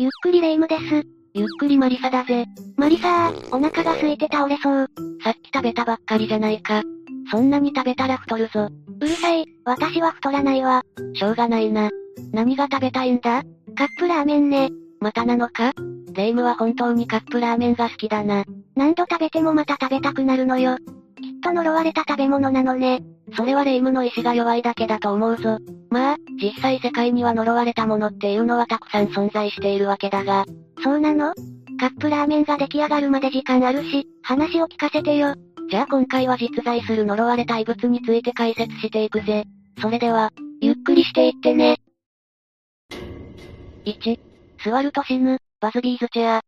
ゆっくりレ夢ムです。ゆっくりマリサだぜ。マリサー、お腹が空いて倒れそう。さっき食べたばっかりじゃないか。そんなに食べたら太るぞ。うるさい、私は太らないわ。しょうがないな。何が食べたいんだ？カップラーメンね。またなのか？レイムは本当にカップラーメンが好きだな。何度食べてもまた食べたくなるのよ。きっと呪われた食べ物なのね。それはレイムの意志が弱いだけだと思うぞ。まあ、実際世界には呪われたものっていうのはたくさん。存在しているわけだが。そうなのカップラーメンが出来上がるまで時間あるし、話を聞かせてよ。じゃあ今回は実在する呪われた異物について解説していくぜ。それでは、ゆっくりしていってね。1、座ると死ぬ、バズビーズチェア。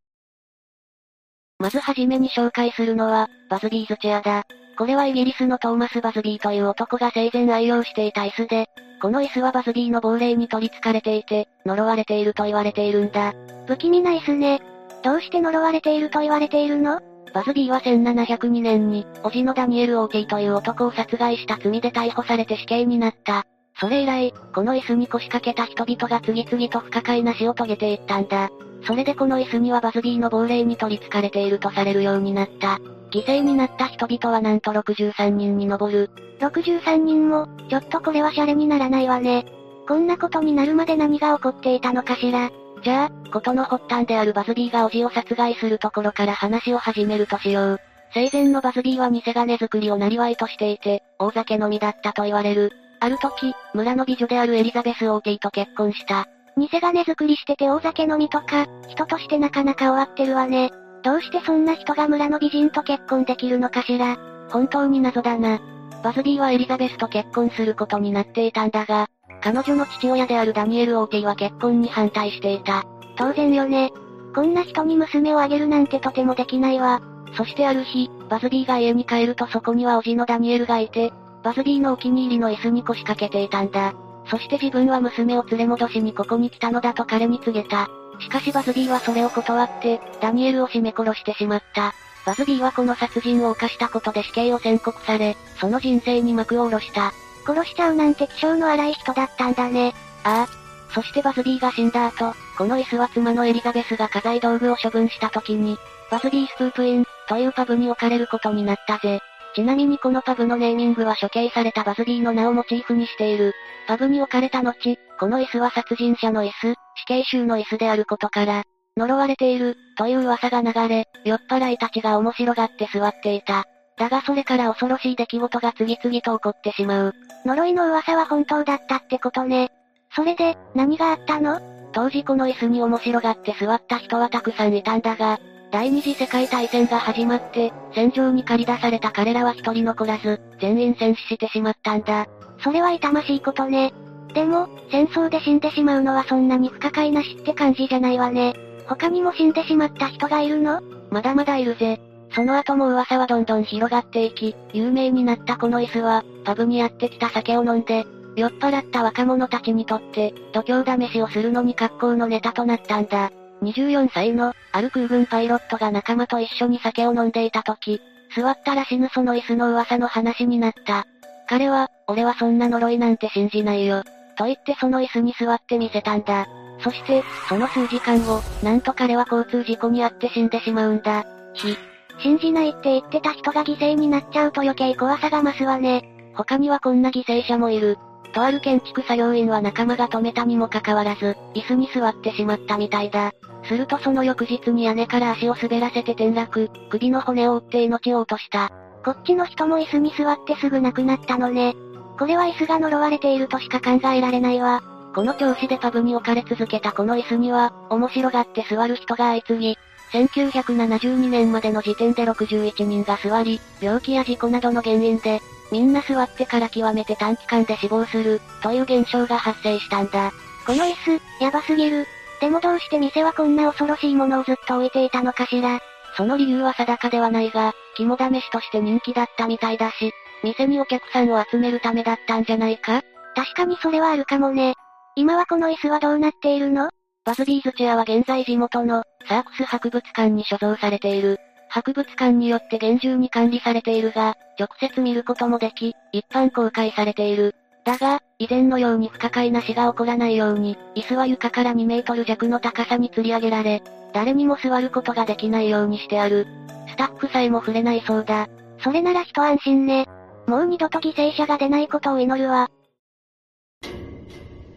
まずはじめに紹介するのは、バズビーズチェアだ。これはイギリスのトーマス・バズビーという男が生前愛用していた椅子で、この椅子はバズビーの亡霊に取り憑かれていて、呪われていると言われているんだ。不気味な椅子ね。どうして呪われていると言われているの？バズビーは1702年に、叔父のダニエル・オーティという男を殺害した罪で逮捕されて死刑になった。それ以来、この椅子に腰掛けた人々が次々と不可解な死を遂げていったんだ。それでこの椅子にはバズビーの亡霊に取り憑かれているとされるようになった。犠牲になった人々はなんと63人に上る。63人も、ちょっとこれはシャレにならないわね。こんなことになるまで何が起こっていたのかしら。じゃあ、ことの発端であるバズビーが叔父を殺害するところから話を始めるとしよう。生前のバズビーは偽金作りを生りとしていて、大酒飲みだったと言われる。ある時、村の美女であるエリザベス・オーティと結婚した。偽金作りしてて大酒飲みとか、人としてなかなか終わってるわね。どうしてそんな人が村の美人と結婚できるのかしら。本当に謎だな。バズビーはエリザベスと結婚することになっていたんだが、彼女の父親であるダニエル・オーティは結婚に反対していた。当然よね。こんな人に娘をあげるなんてとてもできないわ。そしてある日、バズビーが家に帰るとそこには叔父のダニエルがいて、バズビーのお気に入りの椅子に腰掛けていたんだ。そして自分は娘を連れ戻しにここに来たのだと彼に告げた。しかしバズビーはそれを断って、ダニエルを絞め殺してしまった。バズビーはこの殺人を犯したことで死刑を宣告され、その人生に幕を下ろした。殺しちゃうなんて気性の荒い人だったんだね。ああ。そしてバズビーが死んだ後、この椅子は妻のエリザベスが家財道具を処分した時に、バズビースプープイン、というパブに置かれることになったぜ。ちなみにこのパブのネーミングは処刑されたバズビーの名をモチーフにしている。パブに置かれた後、この椅子は殺人者の椅子、死刑囚の椅子であることから、呪われている、という噂が流れ、酔っ払いたちが面白がって座っていた。だがそれから恐ろしい出来事が次々と起こってしまう。呪いの噂は本当だったってことね。それで、何があったの？当時この椅子に面白がって座った人はたくさんいたんだが、第二次世界大戦が始まって、戦場に駆り出された彼らは一人残らず、全員戦死してしまったんだ。それは痛ましいことね。でも、戦争で死んでしまうのはそんなに不可解な死って感じじゃないわね。他にも死んでしまった人がいるの？まだまだいるぜ。その後も噂はどんどん広がっていき、有名になったこの椅子は、パブにやってきた酒を飲んで、酔っ払った若者たちにとって、度胸試しをするのに格好のネタとなったんだ。24歳の、ある空軍パイロットが仲間と一緒に酒を飲んでいた時、座ったら死ぬその椅子の噂の話になった。彼は、俺はそんな呪いなんて信じないよ。と言ってその椅子に座ってみせたんだ。そして、その数時間後、なんと彼は交通事故に遭って死んでしまうんだ。ひ。信じないって言ってた人が犠牲になっちゃうと余計怖さが増すわね。他にはこんな犠牲者もいる。とある建築作業員は仲間が止めたにもかかわらず、椅子に座ってしまったみたいだ。するとその翌日に屋根から足を滑らせて転落、首の骨を折って命を落とした。こっちの人も椅子に座ってすぐ亡くなったのね。これは椅子が呪われているとしか考えられないわ。この調子でパブに置かれ続けたこの椅子には、面白がって座る人が相次ぎ、1972年までの時点で61人が座り、病気や事故などの原因で、みんな座ってから極めて短期間で死亡する、という現象が発生したんだ。この椅子、やばすぎる。でもどうして店はこんな恐ろしいものをずっと置いていたのかしら。その理由は定かではないが、肝試しとして人気だったみたいだし、店にお客さんを集めるためだったんじゃないか？確かにそれはあるかもね。今はこの椅子はどうなっているの？バズビーズチェアは現在地元のサークス博物館に所蔵されている。博物館によって厳重に管理されているが、直接見ることもでき、一般公開されている。だが、以前のように不可解な死が起こらないように、椅子は床から2メートル弱の高さに吊り上げられ、誰にも座ることができないようにしてある。スタッフさえも触れないそうだ。それなら一安心ね。もう二度と犠牲者が出ないことを祈るわ。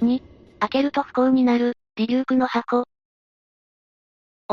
2、開けると不幸になる、リリュークの箱。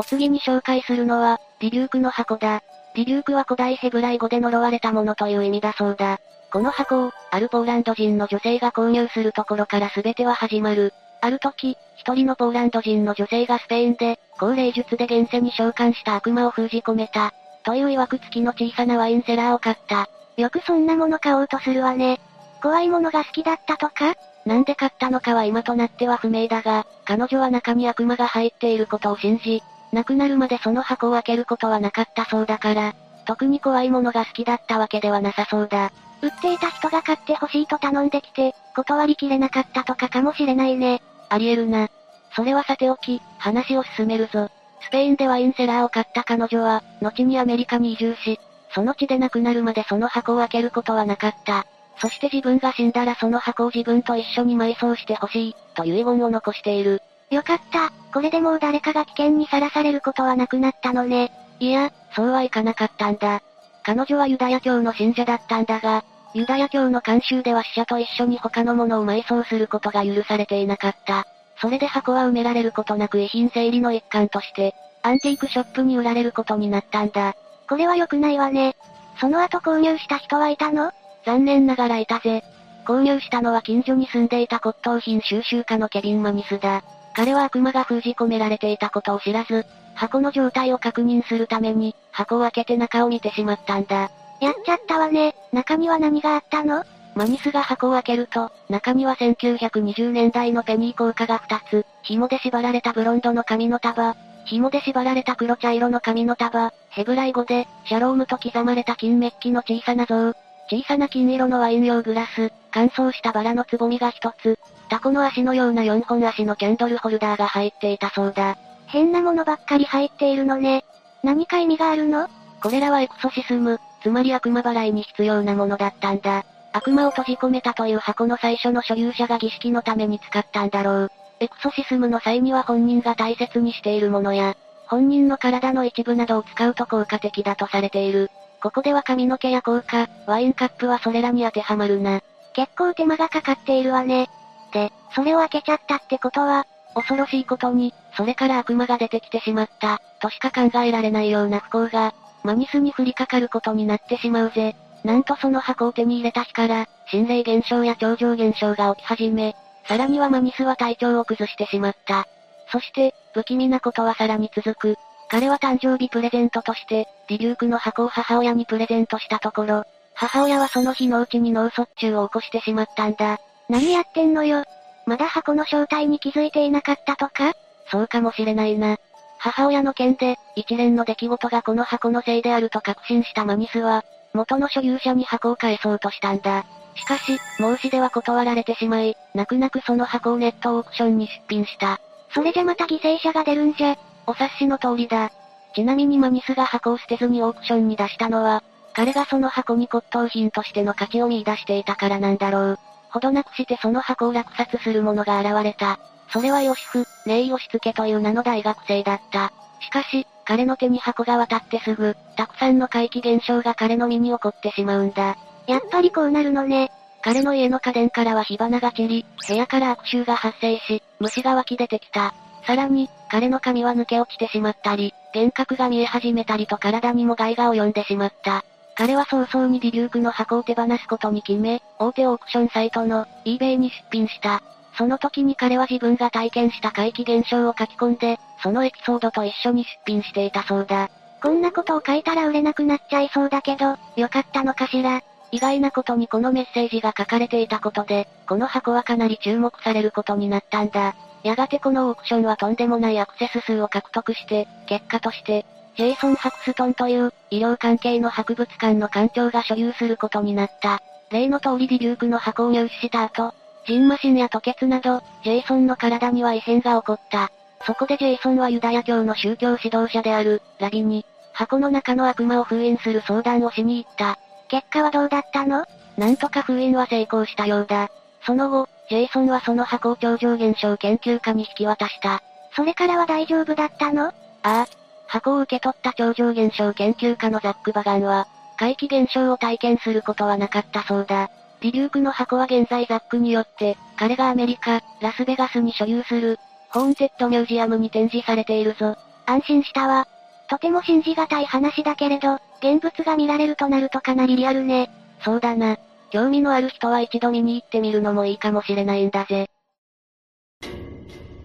お次に紹介するのは、リリュークの箱だ。リリュークは古代ヘブライ語で呪われたものという意味だそうだ。この箱を、あるポーランド人の女性が購入するところから全ては始まる。ある時、一人のポーランド人の女性がスペインで、高齢術で現世に召喚した悪魔を封じ込めた。という曰く付きの小さなワインセラーを買った。よくそんなもの買おうとするわね。怖いものが好きだったとか？なんで買ったのかは今となっては不明だが、彼女は中に悪魔が入っていることを信じ、亡くなるまでその箱を開けることはなかったそうだから、特に怖いものが好きだったわけではなさそうだ。売っていた人が買ってほしいと頼んできて、断りきれなかったとかかもしれないね。ありえるな。それはさておき、話を進めるぞ。スペインでワインセラーを買った彼女は、後にアメリカに移住し、その地で亡くなるまでその箱を開けることはなかった。そして自分が死んだらその箱を自分と一緒に埋葬してほしい、という遺言を残している。よかった、これでもう誰かが危険にさらされることはなくなったのね。いや、そうはいかなかったんだ。彼女はユダヤ教の信者だったんだが、ユダヤ教の慣習では死者と一緒に他のものを埋葬することが許されていなかった。それで箱は埋められることなく遺品整理の一環として、アンティークショップに売られることになったんだ。これは良くないわね。その後購入した人はいたの？残念ながらいたぜ。購入したのは近所に住んでいた骨董品収集家のケビン・マニスだ。彼は悪魔が封じ込められていたことを知らず、箱の状態を確認するために、箱を開けて中を見てしまったんだ。やっちゃったわね。中には何があったの？マニスが箱を開けると、中には1920年代のペニー硬貨が2つ、紐で縛られたブロンドの紙の束、紐で縛られた黒茶色の紙の束、ヘブライ語で、シャロームと刻まれた金メッキの小さな像、小さな金色のワイン用グラス、乾燥したバラのつぼみが一つ、タコの足のような4本足のキャンドルホルダーが入っていたそうだ。変なものばっかり入っているのね。何か意味があるの？これらはエクソシスム、つまり悪魔払いに必要なものだったんだ。悪魔を閉じ込めたという箱の最初の所有者が儀式のために使ったんだろう。エクソシスムの際には本人が大切にしているものや、本人の体の一部などを使うと効果的だとされている。ここでは髪の毛や効果、ワインカップはそれらに当てはまるな。結構手間がかかっているわね。で、それを開けちゃったってことは、恐ろしいことに、それから悪魔が出てきてしまった、としか考えられないような不幸が、マニスに降りかかることになってしまうぜ。なんとその箱を手に入れた日から、心霊現象や超常現象が起き始め、さらにはマニスは体調を崩してしまった。そして、不気味なことはさらに続く。彼は誕生日プレゼントとして、リリュークの箱を母親にプレゼントしたところ、母親はその日のうちに脳卒中を起こしてしまったんだ。何やってんのよ。まだ箱の正体に気づいていなかったとか？そうかもしれないな。母親の件で、一連の出来事がこの箱のせいであると確信したマニスは、元の所有者に箱を返そうとしたんだ。しかし、申し出は断られてしまい、泣く泣くその箱をネットオークションに出品した。それじゃまた犠牲者が出るんじゃ。お察しの通りだ。ちなみにマニスが箱を捨てずにオークションに出したのは、彼がその箱に骨董品としての価値を見出していたからなんだろう。ほどなくしてその箱を落札する者が現れた。それはヨシフ、ネイヨシツケという名の大学生だった。しかし、彼の手に箱が渡ってすぐ、たくさんの怪奇現象が彼の身に起こってしまうんだ。やっぱりこうなるのね。彼の家の家電からは火花が散り、部屋から悪臭が発生し、虫が湧き出てきた。さらに、彼の髪は抜け落ちてしまったり、幻覚が見え始めたりと体にも害が及んでしまった。彼は早々にリリュークの箱を手放すことに決め、大手オークションサイトの eBay に出品した。その時に彼は自分が体験した怪奇現象を書き込んで、そのエピソードと一緒に出品していたそうだ。こんなことを書いたら売れなくなっちゃいそうだけど、よかったのかしら？意外なことにこのメッセージが書かれていたことで、この箱はかなり注目されることになったんだ。やがてこのオークションはとんでもないアクセス数を獲得して、結果として、ジェイソン・ハクストンという、医療関係の博物館の館長が所有することになった。例の通りリリュークの箱を入手した後、ジンマシンや吐血など、ジェイソンの体には異変が起こった。そこでジェイソンはユダヤ教の宗教指導者である、ラビに、箱の中の悪魔を封印する相談をしに行った。結果はどうだったの？なんとか封印は成功したようだ。その後、ジェイソンはその箱を超常現象研究家に引き渡した。それからは大丈夫だったの？ああ。箱を受け取った超常現象研究家のザック・バガンは、怪奇現象を体験することはなかったそうだ。リリュークの箱は現在ザックによって、彼がアメリカ、ラスベガスに所有する、ホーンテッドミュージアムに展示されているぞ。安心したわ。とても信じがたい話だけれど、現物が見られるとなるとかなりリアルね。そうだな。興味のある人は一度見に行ってみるのもいいかもしれないんだぜ。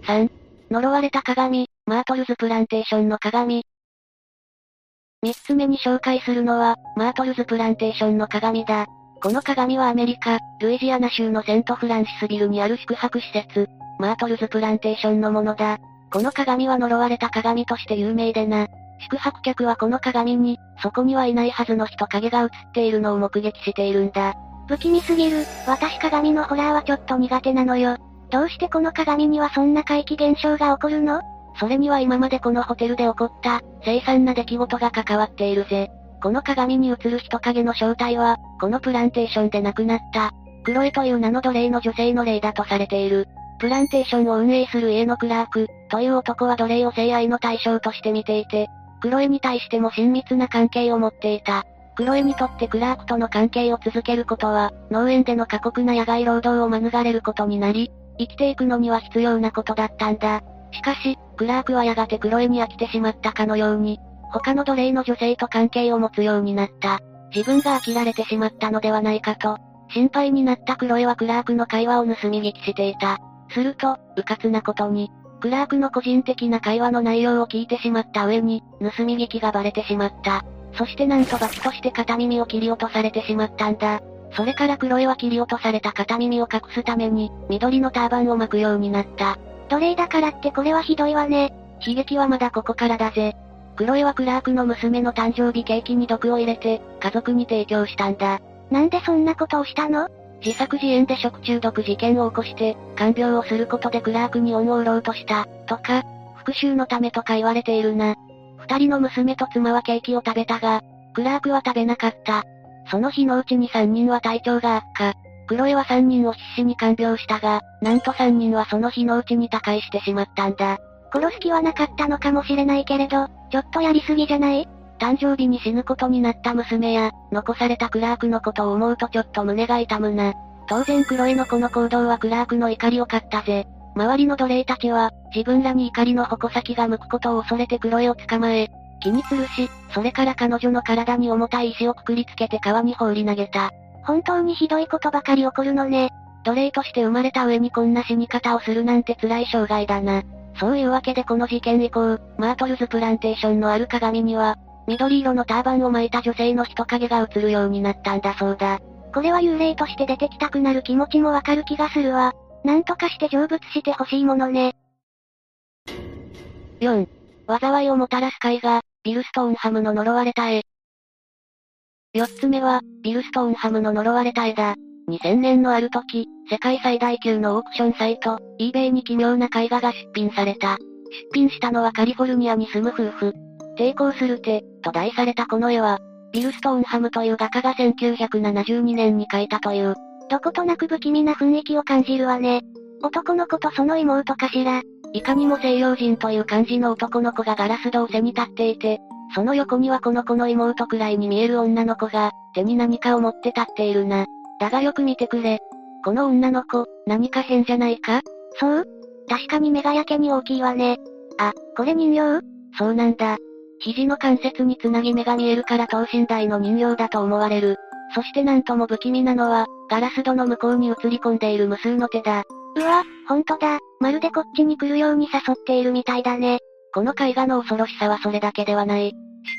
3. 呪われた鏡、マートルズプランテーションの鏡。三つ目に紹介するのは、マートルズプランテーションの鏡だ。この鏡はアメリカ、ルイジアナ州のセントフランシスビルにある宿泊施設、マートルズプランテーションのものだ。この鏡は呪われた鏡として有名でな。宿泊客はこの鏡に、そこにはいないはずの人影が映っているのを目撃しているんだ。不気味すぎる、私鏡のホラーはちょっと苦手なのよ。どうしてこの鏡にはそんな怪奇現象が起こるの？それには今までこのホテルで起こった、凄惨な出来事が関わっているぜ。この鏡に映る人影の正体は、このプランテーションで亡くなった、クロエという名の奴隷の女性の霊だとされている。プランテーションを運営する家のクラーク、という男は奴隷を性愛の対象として見ていて、クロエに対しても親密な関係を持っていた。クロエにとってクラークとの関係を続けることは、農園での過酷な野外労働を免れることになり、生きていくのには必要なことだったんだ。しかし、クラークはやがてクロエに飽きてしまったかのように、他の奴隷の女性と関係を持つようになった。自分が飽きられてしまったのではないかと、心配になったクロエはクラークの会話を盗み聞きしていた。すると、迂闊なことに、クラークの個人的な会話の内容を聞いてしまった上に、盗み聞きがバレてしまった。そしてなんと罰として片耳を切り落とされてしまったんだ。それからクロエは切り落とされた片耳を隠すために、緑のターバンを巻くようになった。奴隷だからってこれはひどいわね。悲劇はまだここからだぜ。クロエはクラークの娘の誕生日ケーキに毒を入れて、家族に提供したんだ。なんでそんなことをしたの？自作自演で食中毒事件を起こして、看病をすることでクラークに恩を売ろうとした、とか、復讐のためとか言われているな。二人の娘と妻はケーキを食べたが、クラークは食べなかった。その日のうちに三人は体調が悪化。クロエは三人を必死に看病したが、なんと三人はその日のうちに他界してしまったんだ。殺す気はなかったのかもしれないけれど、ちょっとやりすぎじゃない？誕生日に死ぬことになった娘や、残されたクラークのことを思うとちょっと胸が痛むな。当然クロエのこの行動はクラークの怒りを買ったぜ。周りの奴隷たちは、自分らに怒りの矛先が向くことを恐れてクロエを捕まえ、気にするし、それから彼女の体に重たい石をくくりつけて川に放り投げた。本当にひどいことばかり起こるのね。奴隷として生まれた上にこんな死に方をするなんて辛い障害だな。そういうわけでこの事件以降、マートルズプランテーションのある鏡には、緑色のターバンを巻いた女性の人影が映るようになったんだそうだ。これは幽霊として出てきたくなる気持ちもわかる気がするわ。なんとかして成仏してほしいものね。4. 災いをもたらす絵画、ビルストーンハムの呪われた絵。4つ目は、ビルストーンハムの呪われた絵だ。2000年のある時、世界最大級のオークションサイト、eBay に奇妙な絵画が出品された。出品したのはカリフォルニアに住む夫婦。抵抗する手、と題されたこの絵は、ビルストーンハムという画家が1972年に描いたという。どことなく不気味な雰囲気を感じるわね。男の子とその妹かしら。いかにも西洋人という感じの男の子がガラス戸を背に立っていて、その横にはこの子の妹くらいに見える女の子が、手に何かを持って立っているな。だがよく見てくれ。この女の子、何か変じゃないか？そう？確かに目がやけに大きいわね。あ、これ人形？そうなんだ。肘の関節につなぎ目が見えるから等身大の人形だと思われる。そしてなんとも不気味なのは、ガラス戸の向こうに映り込んでいる無数の手だ。うわ、ほんとだ。まるでこっちに来るように誘っているみたいだね。この絵画の恐ろしさはそれだけではない。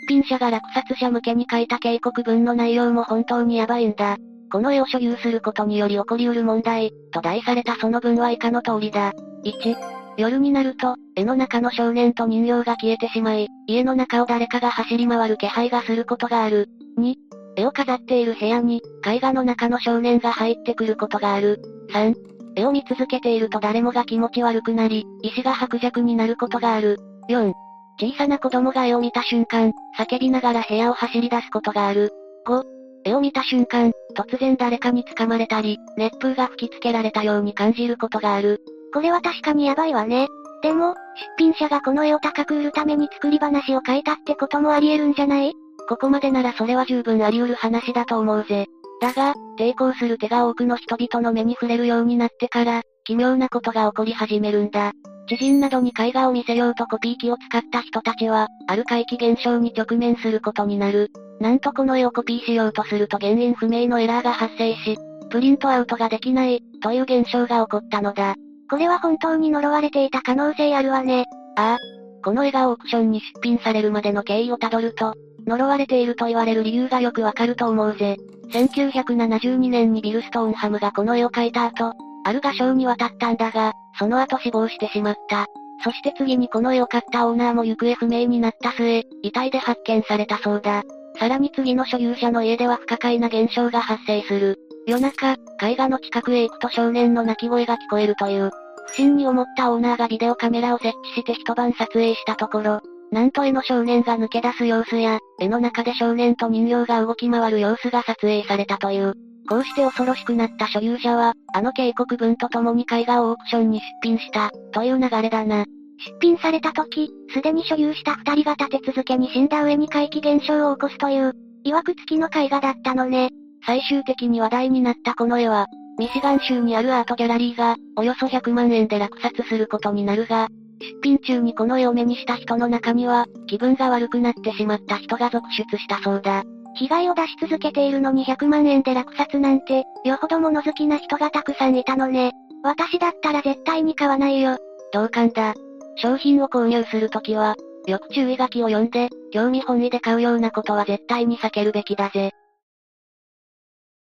出品者が落札者向けに書いた警告文の内容も本当にヤバいんだ。この絵を所有することにより起こり得る問題、と題されたその文は以下の通りだ。1、夜になると、絵の中の少年と人形が消えてしまい、家の中を誰かが走り回る気配がすることがある。2、絵を飾っている部屋に、絵画の中の少年が入ってくることがある。3、絵を見続けていると誰もが気持ち悪くなり、意志が薄弱になることがある。4、小さな子供が絵を見た瞬間、叫びながら部屋を走り出すことがある。5、絵を見た瞬間、突然誰かに掴まれたり、熱風が吹きつけられたように感じることがある。これは確かにヤバいわね。でも、出品者がこの絵を高く売るために作り話を書いたってこともあり得るんじゃない？ここまでならそれは十分あり得る話だと思うぜ。だが、抵抗する手が多くの人々の目に触れるようになってから、奇妙なことが起こり始めるんだ。知人などに絵画を見せようとコピー機を使った人たちは、ある怪奇現象に直面することになる。なんとこの絵をコピーしようとすると原因不明のエラーが発生し、プリントアウトができない、という現象が起こったのだ。これは本当に呪われていた可能性あるわね。ああ。この絵がオークションに出品されるまでの経緯をたどると、呪われていると言われる理由がよくわかると思うぜ。1972年にビル・ストーンハムがこの絵を描いた後、ある画商に渡ったんだが、その後死亡してしまった。そして次にこの絵を買ったオーナーも行方不明になった末、遺体で発見されたそうだ。さらに次の所有者の家では不可解な現象が発生する。夜中、絵画の近くへ行くと少年の泣き声が聞こえるという。不審に思ったオーナーがビデオカメラを設置して一晩撮影したところ、なんと絵の少年が抜け出す様子や、絵の中で少年と人形が動き回る様子が撮影されたという。こうして恐ろしくなった所有者は、あの警告文と共に絵画をオークションに出品した、という流れだな。出品された時、すでに所有した二人が立て続けに死んだ上に怪奇現象を起こすという、曰く付きの絵画だったのね。最終的に話題になったこの絵は、ミシガン州にあるアートギャラリーが、およそ100万円で落札することになるが、出品中にこの絵を目にした人の中には、気分が悪くなってしまった人が続出したそうだ。被害を出し続けているのに100万円で落札なんて、よほど物好きな人がたくさんいたのね。私だったら絶対に買わないよ。同感だ。商品を購入するときは、よく注意書きを読んで、興味本位で買うようなことは絶対に避けるべきだぜ。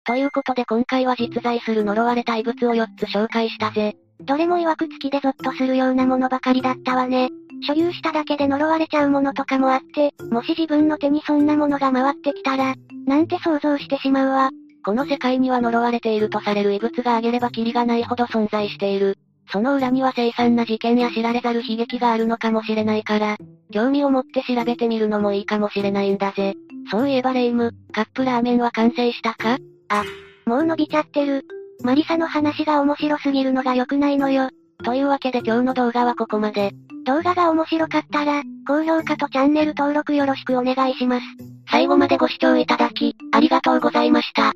ということで今回は実在する呪われた異物を4つ紹介したぜ。どれも曰く付きでゾッとするようなものばかりだったわね。所有しただけで呪われちゃうものとかもあって、もし自分の手にそんなものが回ってきたら、なんて想像してしまうわ。この世界には呪われているとされる異物が挙げればキリがないほど存在している。その裏には凄惨な事件や知られざる悲劇があるのかもしれないから、興味を持って調べてみるのもいいかもしれないんだぜ。そういえばレイム、カップラーメンは完成したか？あ、もう伸びちゃってる。マリサの話が面白すぎるのが良くないのよ。というわけで今日の動画はここまで。動画が面白かったら、高評価とチャンネル登録よろしくお願いします。最後までご視聴いただき、ありがとうございました。